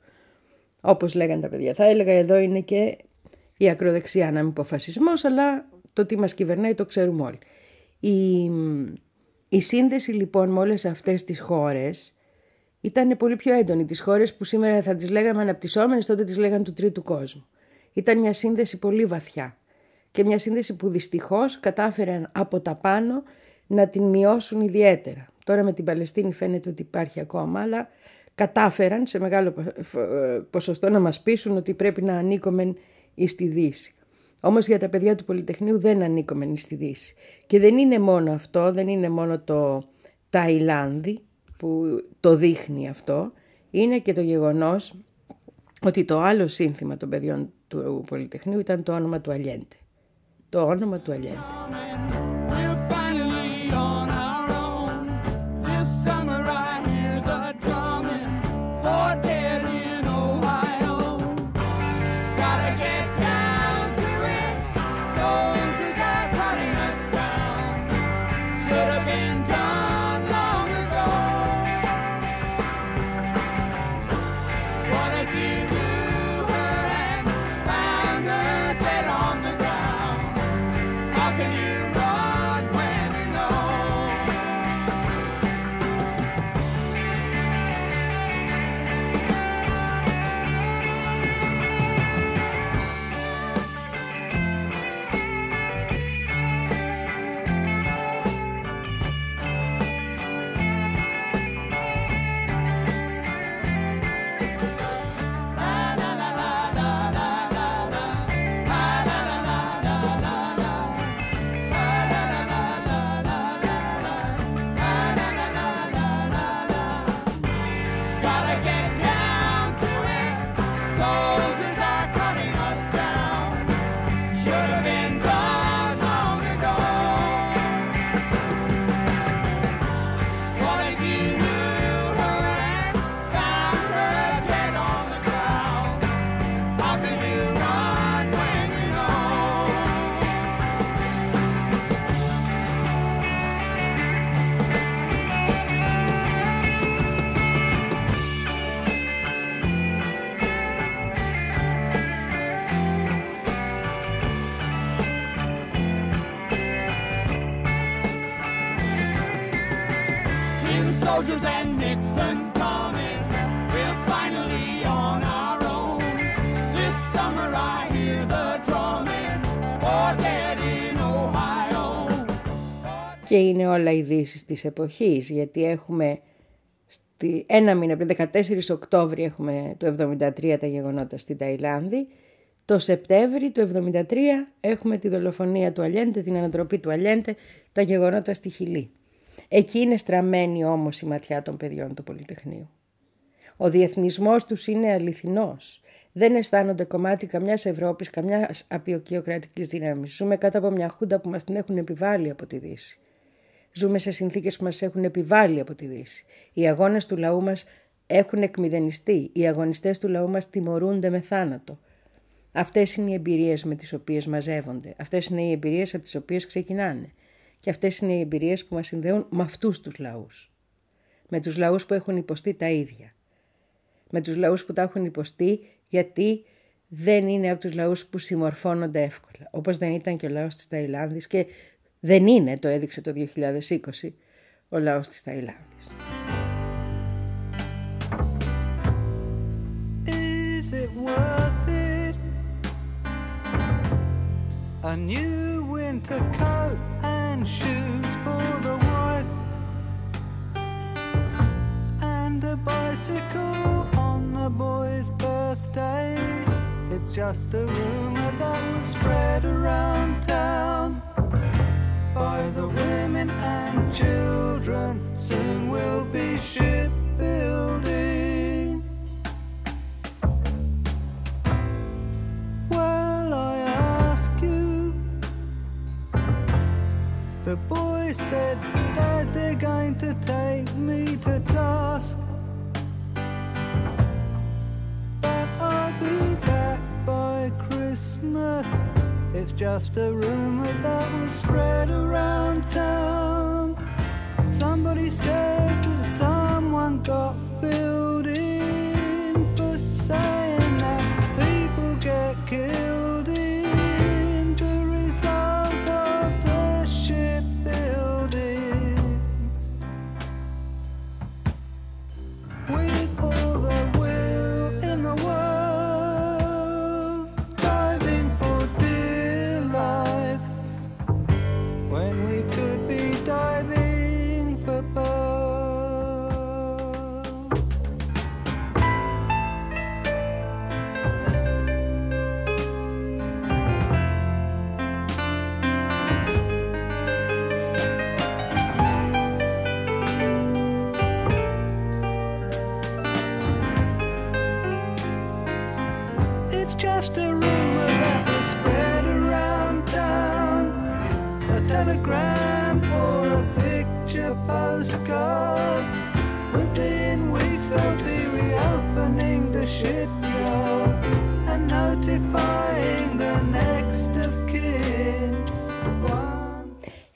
Όπως λέγανε τα παιδιά. Θα έλεγα εδώ είναι και η ακροδεξιά, να μην πω φασισμός, αλλά το τι μας κυβερνάει το ξέρουμε όλοι. Η, η σύνδεση λοιπόν με όλες αυτές τις χώρες ήταν πολύ πιο έντονη. Τις χώρες που σήμερα θα τις λέγαμε αναπτυσσόμενες, τότε τις λέγανε του τρίτου κόσμου. Ήταν μια σύνδεση πολύ βαθιά και μια σύνδεση που δυστυχώς κατάφεραν από τα πάνω να την μειώσουν ιδιαίτερα. Τώρα με την Παλαιστίνη φαίνεται ότι υπάρχει ακόμα, αλλά κατάφεραν σε μεγάλο πο- φ- ε, ποσοστό να μας πείσουν ότι πρέπει να ανήκομεν εις τη Δύση. Όμως για τα παιδιά του Πολυτεχνείου δεν ανήκομενοι στη Δύση. Και δεν είναι μόνο αυτό, δεν είναι μόνο το Ταϊλάνδη που το δείχνει αυτό, είναι και το γεγονός ότι το άλλο σύνθημα των παιδιών του Πολυτεχνείου ήταν το όνομα του Αλιέντε. Το όνομα του Αλιέντε. Και είναι όλα ειδήσεις της εποχής, γιατί έχουμε στη, ένα μήνα πριν, 14 Οκτώβρη έχουμε το 73 τα γεγονότα στην Ταϊλάνδη, το Σεπτέμβρη του 73 έχουμε τη δολοφονία του Αλιέντε, την ανατροπή του Αλιέντε, τα γεγονότα στη Χιλή. Εκεί είναι στραμμένη όμως η ματιά των παιδιών του Πολυτεχνείου. Ο διεθνισμός τους είναι αληθινός. Δεν αισθάνονται κομμάτι καμιάς Ευρώπης, καμιάς απεικιοκρατικής δύναμης. Ζούμε κάτω από μια χούντα που μας την έχουν επιβάλει από τη Δύση. Ζούμε σε συνθήκες που μας έχουν επιβάλει από τη Δύση. Οι αγώνες του λαού μας έχουν εκμηδενιστεί. Οι αγωνιστές του λαού μας τιμωρούνται με θάνατο. Αυτές είναι οι εμπειρίες με τις οποίες μαζεύονται. Αυτές είναι οι εμπειρίες από τις οποίες ξεκινάνε. Και αυτές είναι οι εμπειρίες που μας συνδέουν με αυτούς τους λαούς. Με τους λαούς που έχουν υποστεί τα ίδια. Με τους λαούς που τα έχουν υποστεί γιατί δεν είναι από τους λαούς που συμμορφώνονται εύκολα. Όπως δεν ήταν και ο λαός της Ταϊλάνδης και δεν είναι, το έδειξε το 2020, ο λαός της Ταϊλάνδης.
Is it worth it? A new winter coat and shoes for the wife, and a bicycle on the boy's birthday. It's just a rumor that was spread around town by the women and children. Soon we'll be shipbuilding. Well, I ask you. The boy said that they're going to take me to task. Just a rumor that was spread around town. Somebody said that someone got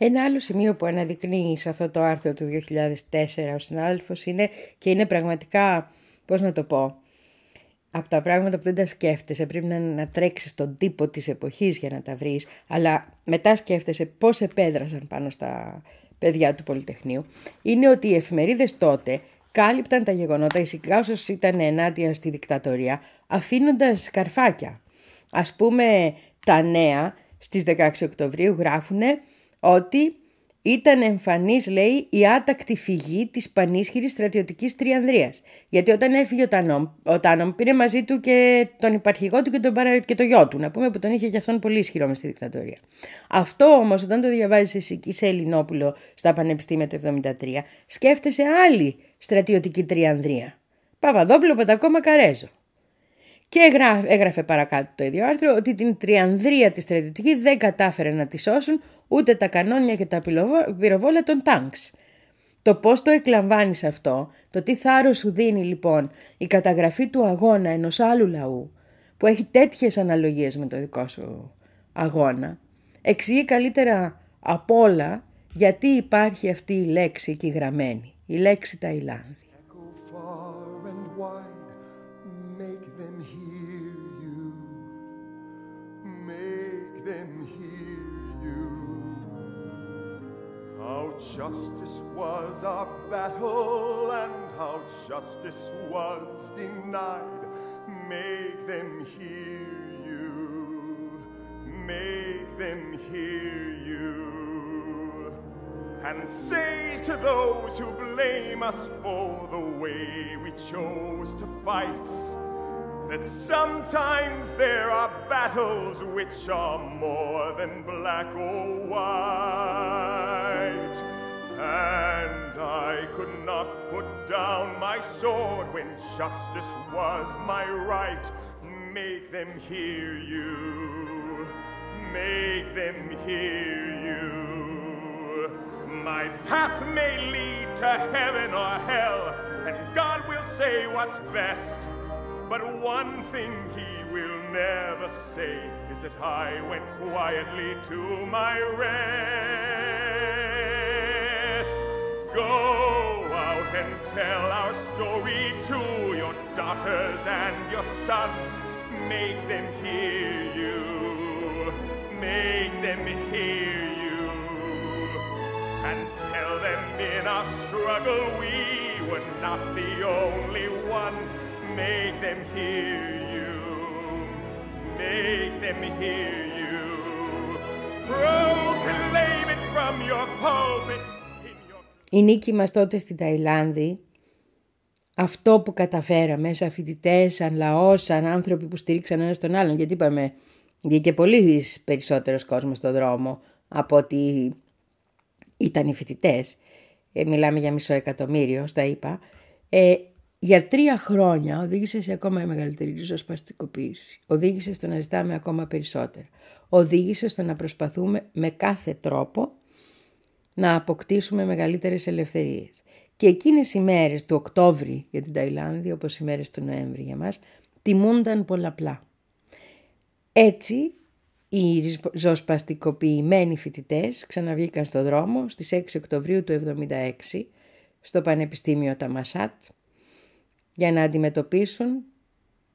Ένα άλλο σημείο που αναδεικνύει σε αυτό το άρθρο του 2004 ο συνάδελφος είναι και είναι πραγματικά, πώς να το πω, από τα πράγματα που δεν τα σκέφτεσαι, πρέπει να, να τρέξεις στον τύπο της εποχής για να τα βρεις, αλλά μετά σκέφτεσαι πώς επέδρασαν πάνω στα παιδιά του Πολυτεχνείου, είναι ότι οι εφημερίδες τότε κάλυπταν τα γεγονότα, ειδικά όσες ήταν ενάντια στη δικτατορία, αφήνοντας σκαρφάκια. Ας πούμε, τα νέα στις 16 Οκτωβρίου γράφουν ότι ήταν εμφανής, λέει, η άτακτη φυγή της πανίσχυρης στρατιωτικής τριανδρίας. Γιατί όταν έφυγε ο Τάνομ, ο Τάνομ πήρε μαζί του και τον υπαρχηγό του και τον, παρα... και το γιο του, να πούμε που τον είχε και αυτόν πολύ ισχυρό μες στη δικτατορία. Αυτό όμως όταν το διαβάζεις εσύ εκεί σε Ελληνόπουλο στα Πανεπιστήμια του 1973, σκέφτεσαι άλλη στρατιωτική τριανδρία. Παπαδόπουλο Παντακό Καρέζο. Και έγραφε, έγραφε παρακάτω το ίδιο άρθρο ότι την τριανδρία της στρατιωτική δεν κατάφερε να τη σώσουν ούτε τα κανόνια και τα πυροβό- πυροβόλα των τάγκς. Το πώς το εκλαμβάνεις αυτό, το τι θάρρος σου δίνει λοιπόν η καταγραφή του αγώνα ενός άλλου λαού που έχει τέτοιες αναλογίες με το δικό σου αγώνα, εξηγεί καλύτερα από όλα γιατί υπάρχει αυτή η λέξη εκεί γραμμένη, η λέξη Ταϊλάνδη.
How justice was our battle and how justice was denied. Make them hear you. Make them hear you and say to those who blame us for the way we chose to fight that sometimes there are battles which are more than black or white. And I could not put down my sword when justice was my right. Make them hear you. Make them hear you. My path may lead to heaven or hell, and God will say what's best. But one thing he will never say is that I went quietly to my rest. Go out and tell our story to your daughters and your sons. Make them hear you. Make them hear you and tell them in our struggle we were not the only ones. Make them hear you. Make them hear you. Proclaim it from your pulpit. In your
Η νίκη μας τότε στην Ταϊλάνδη, αυτό που καταφέραμε σαν φοιτητές, σαν λαός, σαν άνθρωποι που στήριξαν ένας τον άλλον, γιατί είπαμε, βγήκε πολύ περισσότερος κόσμος στον δρόμο από ότι ήταν οι φοιτητές. Ε, μιλάμε για μισό εκατομμύριο, στα είπα. Ε, για τρία χρόνια οδήγησε σε ακόμα μεγαλύτερη ριζοσπαστικοποίηση. Οδήγησε στο να ζητάμε ακόμα περισσότερα. Οδήγησε στο να προσπαθούμε με κάθε τρόπο να αποκτήσουμε μεγαλύτερες ελευθερίες. Και εκείνες οι μέρες του Οκτώβρη για την Ταϊλάνδη, όπως οι μέρες του Νοέμβρη για μας, τιμούνταν πολλαπλά. Έτσι, οι ριζοσπαστικοποιημένοι φοιτητές ξαναβγήκαν στο δρόμο στις 6 Οκτωβρίου του 1976 στο Πανεπιστήμιο Ταμασάτ για να αντιμετωπίσουν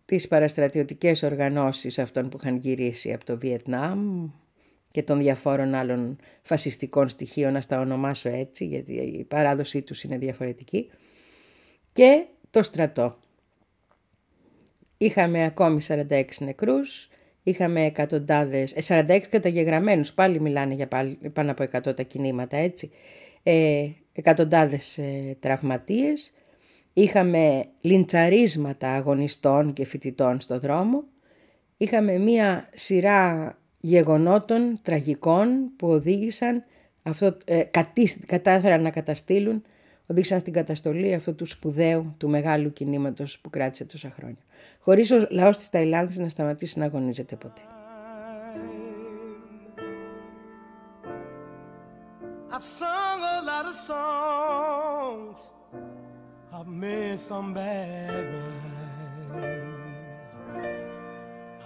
τις παραστρατιωτικές οργανώσεις αυτών που είχαν γυρίσει από το Βιετνάμ και των διαφόρων άλλων φασιστικών στοιχείων, να τα ονομάσω έτσι, γιατί η παράδοσή τους είναι διαφορετική, και το στρατό. Είχαμε ακόμη 46 νεκρούς, είχαμε εκατοντάδες, ε, 46 καταγεγραμμένους, πάλι μιλάνε για πάλι, πάνω από 100 τα κινήματα, έτσι, ε, εκατοντάδες ε, τραυματίες, είχαμε λιντσαρίσματα αγωνιστών και φοιτητών στο δρόμο, είχαμε μία σειρά γεγονότων τραγικών που οδήγησαν, αυτό, ε, κατή- κατάφεραν να καταστήλουν οδήγησαν στην καταστολή αυτού του σπουδαίου, του μεγάλου κινήματος που κράτησε τόσα χρόνια. Χωρίς ο λαός της Ταϊλάνδης να σταματήσει να αγωνίζεται ποτέ.
I've sung a lot of songs. I've made some bad rhymes.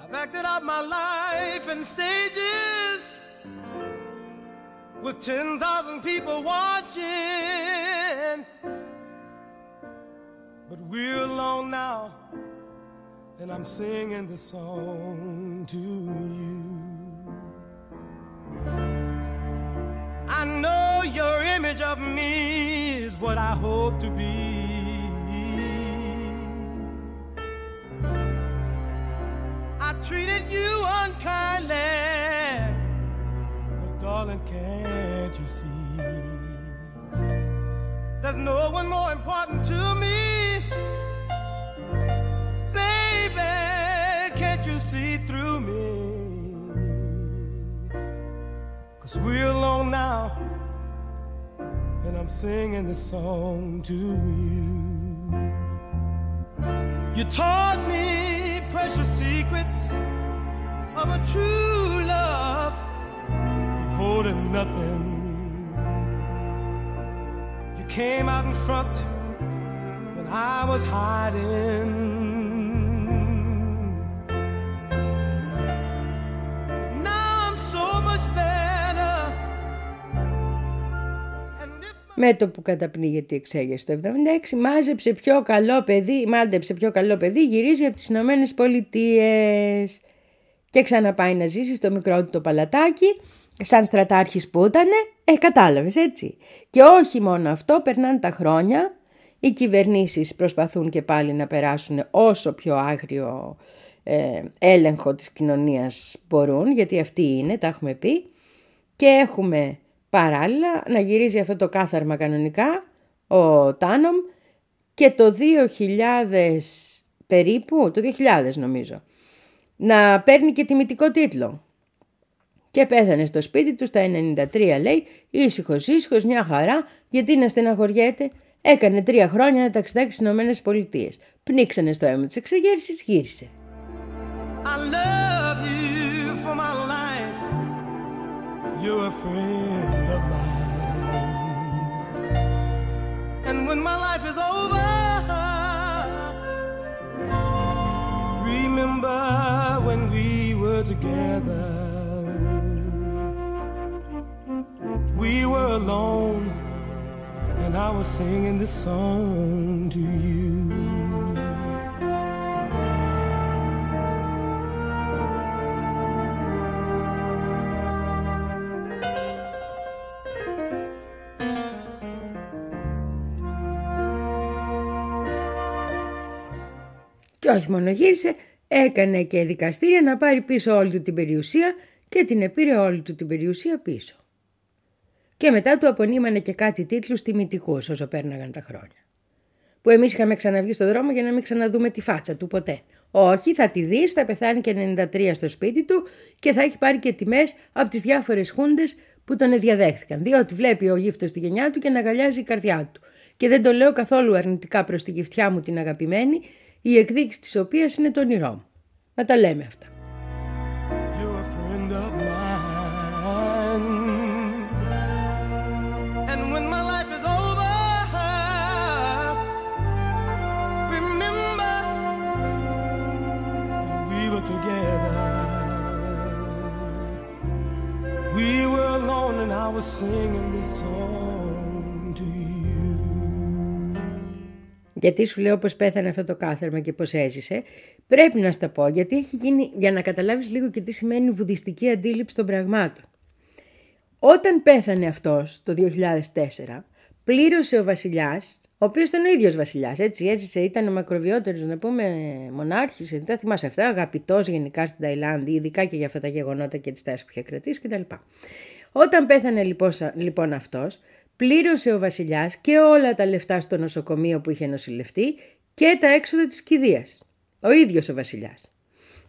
I've acted out my life in stages with 10,000 people watching. But we're alone now, and I'm singing this song to you. I know your image of me is what I hope to be. Treated you unkindly, but darling, can't you see? There's no one more important to me. Baby, can't you see through me? Cause we're alone now, and I'm singing this song to you. You taught me precious secrets of a true love, You're holding nothing. You came out in front when I was hiding.
Με το που καταπνίγεται η εξέγερση το 76, μάζεψε πιο καλό παιδί, μάντεψε πιο καλό παιδί, γυρίζει από τις Ηνωμένες Πολιτείες. Και ξαναπάει να ζήσει στο μικρό του το παλατάκι, σαν στρατάρχης που ήτανε, ε, κατάλαβες έτσι. Και όχι μόνο αυτό, περνάνε τα χρόνια, οι κυβερνήσεις προσπαθούν και πάλι να περάσουν όσο πιο άγριο ε, έλεγχο της κοινωνίας μπορούν, γιατί αυτή είναι, τα έχουμε πει, και έχουμε παράλληλα να γυρίζει αυτό το κάθαρμα κανονικά, ο Τάνομ, και το 2000 περίπου, το 2000 νομίζω, να παίρνει και τιμητικό τίτλο. Και πέθανε στο σπίτι του στα 93 λέει, ήσυχος ήσυχος, μια χαρά, γιατί να στεναχωριέται. Έκανε τρία χρόνια να ταξιδάξει στις Ηνωμένες Πολιτείες. Πνίξανε στο αίμα της εξεγέρσης, γύρισε.
I love you for my life. You're a And when my life is over, remember when we were together. We were alone, and I was singing this song to you.
Και όχι μόνο γύρισε, έκανε και δικαστήρια να πάρει πίσω όλη του την περιουσία και την επήρε όλη του την περιουσία πίσω. Και μετά του απονείμανε και κάτι τίτλους τιμητικούς όσο πέρναγαν τα χρόνια. Που εμείς είχαμε ξαναβγεί στον δρόμο για να μην ξαναδούμε τη φάτσα του ποτέ. Όχι, θα τη δεις, θα πεθάνει και 93 στο σπίτι του και θα έχει πάρει και τιμές από τις διάφορες χούντες που τον διαδέχθηκαν. Διότι βλέπει ο γύφτος τη γενιά του και να αγκαλιάζει η καρδιά του. Και δεν το λέω καθόλου αρνητικά προς τη γυφτιά μου την αγαπημένη, η εκδίκηση της οποίας είναι το όνειρό μου. Να τα λέμε αυτά. Γιατί σου λέω πώς πέθανε αυτό το κάθερμα και πώς έζησε, πρέπει να στα πω γιατί έχει γίνει για να καταλάβεις λίγο και τι σημαίνει βουδιστική αντίληψη των πραγμάτων. Όταν πέθανε αυτός το 2004, πλήρωσε ο βασιλιάς, ο οποίος ήταν ο ίδιος βασιλιάς, έτσι έζησε, ήταν ο μακροβιότερος, να πούμε, μονάρχης, δεν θυμάσαι αυτά, αγαπητός γενικά στην Ταϊλάνδη, ειδικά και για αυτά τα γεγονότα και τις τάσεις που είχε κρατήσει κτλ. Όταν πέθανε λοιπόν, λοιπόν αυτός, πλήρωσε ο βασιλιάς και όλα τα λεφτά στο νοσοκομείο που είχε νοσηλευτεί και τα έξοδα της κηδείας. Ο ίδιος ο βασιλιάς.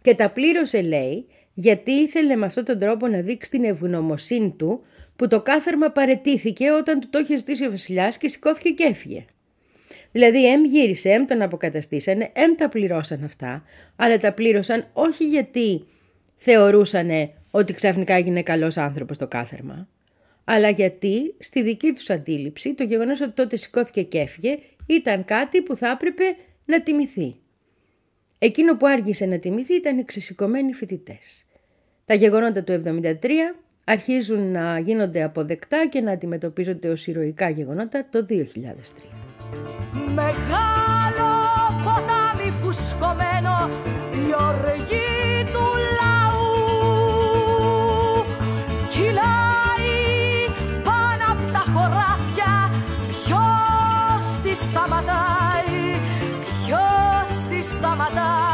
Και τα πλήρωσε λέει γιατί ήθελε με αυτόν τον τρόπο να δείξει την ευγνωμοσύνη του που το κάθαρμα παρετήθηκε όταν του το είχε ζητήσει ο βασιλιάς και σηκώθηκε και έφυγε. Δηλαδή, εμ γύρισε, εμ τον αποκαταστήσανε, εμ τα πληρώσαν αυτά, αλλά τα πλήρωσαν όχι γιατί θεωρούσαν ότι ξαφνικά έγινε καλός άνθρωπος το κάθερμα, αλλά γιατί στη δική τους αντίληψη το γεγονός ότι τότε σηκώθηκε και έφυγε ήταν κάτι που θα έπρεπε να τιμηθεί. Εκείνο που άργησε να τιμηθεί ήταν οι ξεσηκωμένοι φοιτητές. Τα γεγονότα του 1973 αρχίζουν να γίνονται αποδεκτά και να αντιμετωπίζονται ως ηρωικά γεγονότα το 2003.
Μεγάλο ποτάμι φουσκωμένο η οργή του τη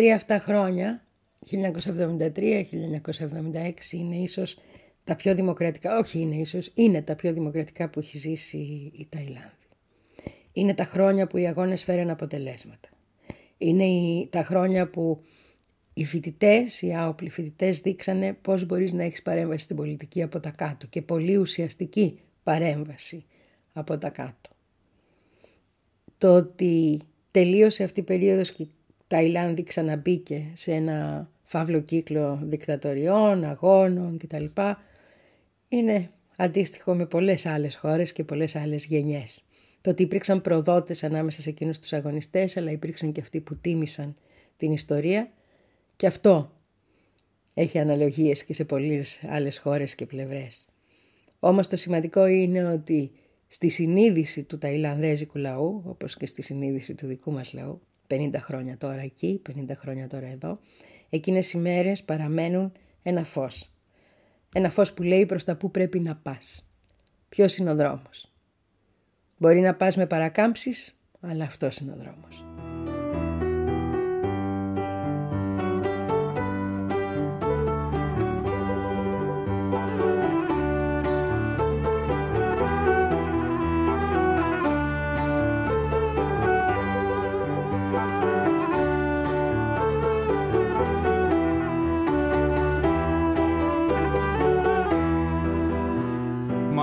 τρία αυτά χρόνια, 1973-1976, είναι ίσως τα πιο δημοκρατικά, όχι είναι ίσως, είναι τα πιο δημοκρατικά που έχει ζήσει η Ταϊλάνδη. Είναι τα χρόνια που οι αγώνες φέραν αποτελέσματα. Είναι οι- τα χρόνια που οι φοιτητές, οι άοπλοι φοιτητές δείξανε πώς μπορείς να έχεις παρέμβαση στην πολιτική από τα κάτω και πολύ ουσιαστική παρέμβαση από τα κάτω. Το ότι τελείωσε αυτή η περίοδος και η Ταϊλάνδη ξαναμπήκε σε ένα φαύλο κύκλο δικτατοριών, αγώνων κτλ. Είναι αντίστοιχο με πολλές άλλες χώρες και πολλές άλλες γενιές. Το ότι υπήρξαν προδότες ανάμεσα σε εκείνους τους αγωνιστές, αλλά υπήρξαν και αυτοί που τίμησαν την ιστορία και αυτό έχει αναλογίες και σε πολλές άλλες χώρες και πλευρές. Όμως το σημαντικό είναι ότι στη συνείδηση του Ταϊλανδέζικου λαού, όπως και στη συνείδηση του δικού μας λαού, 50 χρόνια τώρα εκεί, 50 χρόνια τώρα εδώ, εκείνες οι μέρες παραμένουν ένα φως. Ένα φως που λέει προς τα που πρέπει να πας. Ποιος είναι ο δρόμος; Μπορεί να πας με παρακάμψεις, αλλά αυτός είναι ο δρόμος.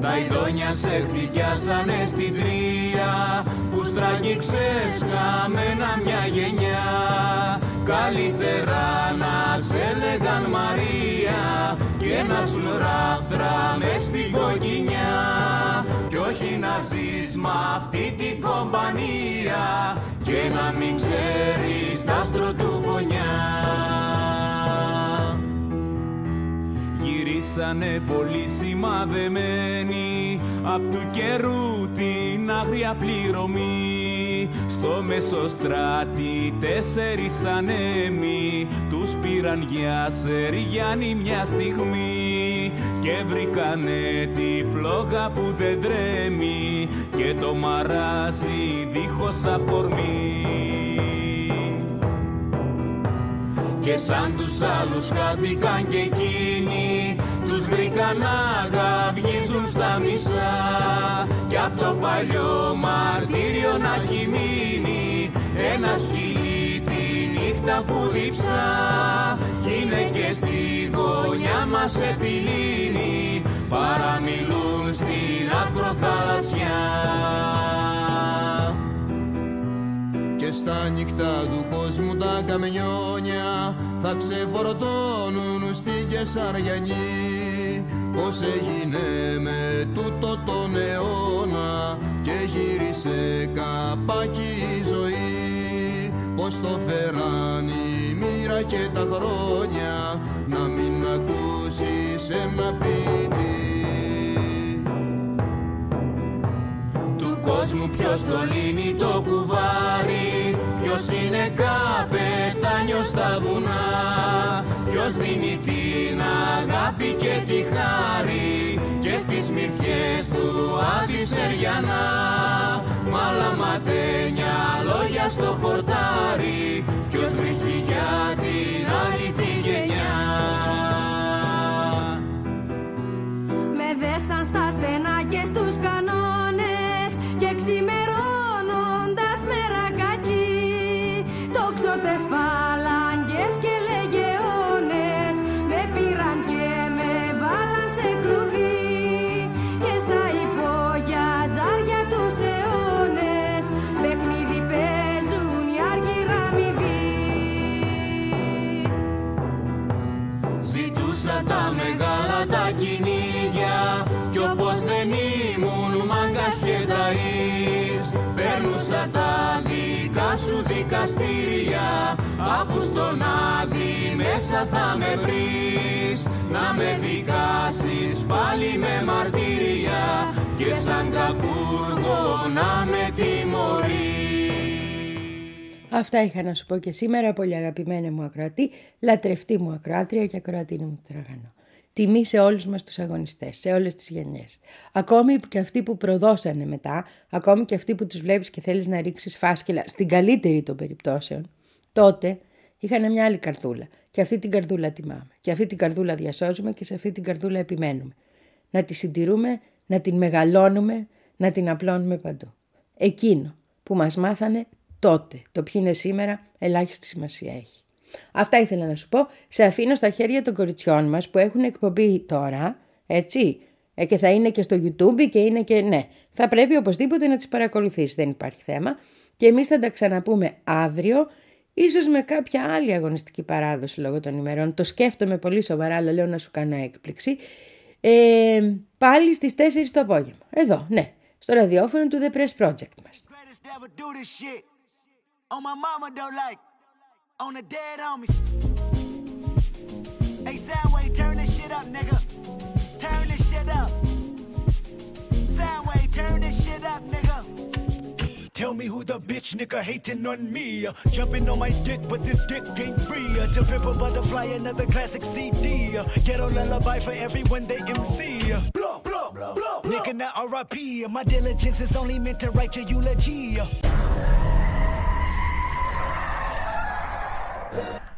τα ειδόνια σε χτυπιάσανε στην τρία Που στραγγίξες χαμένα μια γενιά. Καλύτερα να σε λέγαν Μαρία Και να σου ράφτρα μες στην κοκκινιά. Κι όχι να ζεις μ' αυτή την κομπανία Και να μην ξέρεις τα άστρο του φωνιά Γυρίσανε πολύ σημαδεμένοι Απ' του καιρού την άγρια πληρωμή. Στο μεσοστράτη τέσσερις ανέμοι Τους πήραν για Σεργιάννη μια στιγμή. Και βρήκανε τη φλόγα που δεν τρέμει. Και το μαράζι δίχως αφορμή. Και σαν τους άλλους χάθηκαν και εκείνοι Τους βρήκαν να γαυγίζουν στα μισά. Κι απ' το παλιό μαρτύριο να έχει μείνει Ένα σκυλί τη νύχτα που διψά Κι είναι και στη γωνιά μας επιλύνει Παραμιλούν στην ακροθαλασσιά και στα νύχτα του κόσμου τα καμιόνια θα ξεφορτώνουν στη Κεσαριανή πως έγινε με τούτο τον αιώνα και γύρισε καπάκι η ζωή. Πως το φέραν η μοίρα και τα χρόνια να μην ακούσεις ένα πίτι του κόσμου ποιος το λύνει το κουβάρι Ποιος είναι καπετάνιος στα βουνά Ποιος δίνει την αγάπη και τη χάρη Και στις μυρφιές του Αντισεριανά Μ' άλλα ματένια λόγια στο χορτάρι Ποιος βρίσκει για την άλλη τη γενιά.
Με δέσαν στα στενά και στους
σου δικαστήρια Αφού στον άδει μέσα θα με βρεις Να με δικάσεις πάλι με μαρτύρια Και σαν κακούργο να με τιμωρείς
Αυτά είχα να σου πω και σήμερα, πολύ αγαπημένη μου ακροατή, λατρευτή μου ακροάτρια και ακροατίνη μου τραγανό. Τιμή σε όλους μας τους αγωνιστές, σε όλες τις γενιές. Ακόμη και αυτοί που προδώσανε μετά, ακόμη και αυτοί που τους βλέπεις και θέλεις να ρίξεις φάσκελα, στην καλύτερη των περιπτώσεων, τότε είχαν μια άλλη καρδούλα. Και αυτή την καρδούλα τιμάμε. Και αυτή την καρδούλα διασώζουμε και σε αυτή την καρδούλα επιμένουμε. Να τη συντηρούμε, να την μεγαλώνουμε, να την απλώνουμε παντού. Εκείνο που μας μάθανε τότε. Το ποιο είναι σήμερα ελάχιστη σημασία έχει. Αυτά ήθελα να σου πω. Σε αφήνω στα χέρια των κοριτσιών μας που έχουν εκπομπή τώρα, έτσι. Ε, και θα είναι και στο YouTube και είναι και ναι. Θα πρέπει οπωσδήποτε να τις παρακολουθείς, δεν υπάρχει θέμα. Και εμείς θα τα ξαναπούμε αύριο, ίσως με κάποια άλλη αγωνιστική παράδοση λόγω των ημερών. Το σκέφτομαι πολύ σοβαρά, αλλά λέω να σου κάνω έκπληξη. Ε, πάλι στις 4 το απόγευμα. Εδώ, ναι. Στο ραδιόφωνο του The Press Project μας.
Greatest ever do this shit. On my mama though, like on the dead homies. Hey Soundwave, turn this shit up, nigga. Turn this shit up. Soundwave, turn this shit up, nigga.
Tell me who the bitch nigga hating on me. Uh, Jumping on my dick, but this dick ain't free. Uh, To pimp a butterfly, another classic CD. Uh, Ghetto lullaby for everyone they MC. Uh, Blow, blow, blow, blow. Nigga that RIP. My diligence is only meant to write your eulogy.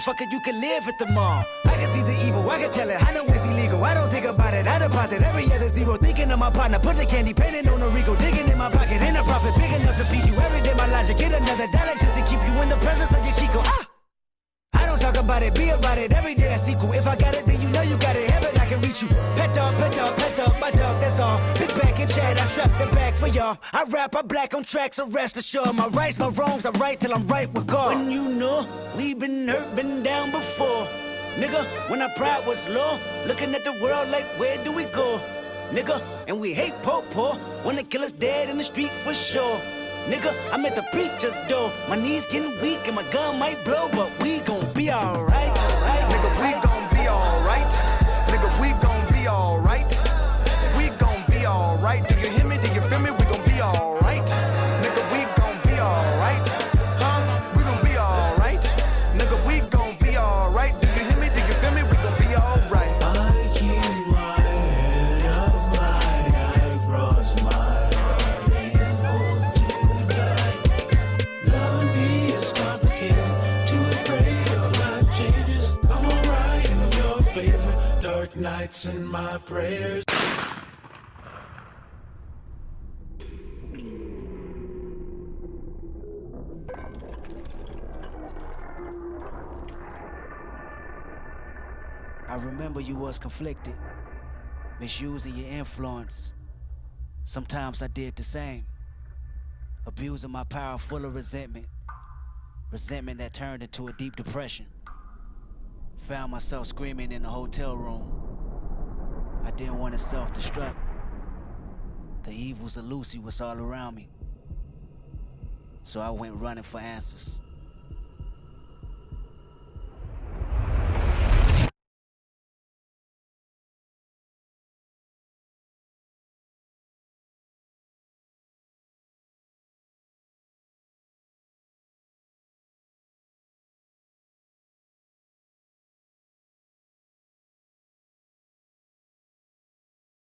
Motherfucker, you can live at the mall. I can see the evil, I can tell it. I know it's illegal. I don't think about it. I deposit every other zero. Thinking of my partner, put the candy painting on a Rico. Digging in my pocket, ain't a profit big enough to feed you every day. My logic, get another dollar just to keep you in the presence of your Chico. Ah! I don't talk about it, be about it. Every day I sequel. If I got it, then you know you got it. Heaven, I can reach you. Pet dog, pet dog, pet dog, my dog, that's all. Pick back and chat, I trap the back for y'all. I rap, I black on tracks, so rest assured. My rights, my wrongs, I right till I'm right with God. When you know we been hurt, been down before. Nigga, when our pride was low, looking at the world like, where do we go? Nigga, and we hate po po when the killer's dead in the street for sure. Nigga, I'm at the preacher's door. My knees getting weak and my gun might blow, but we gon' be alright.
Nights and my prayers.
I remember you was conflicted, misusing your influence. Sometimes I did the same, abusing my power full of resentment. Resentment that turned into a deep depression. Found myself screaming in the hotel room. I didn't want to self destruct. The evils of Lucy was all around me. So I went running for answers.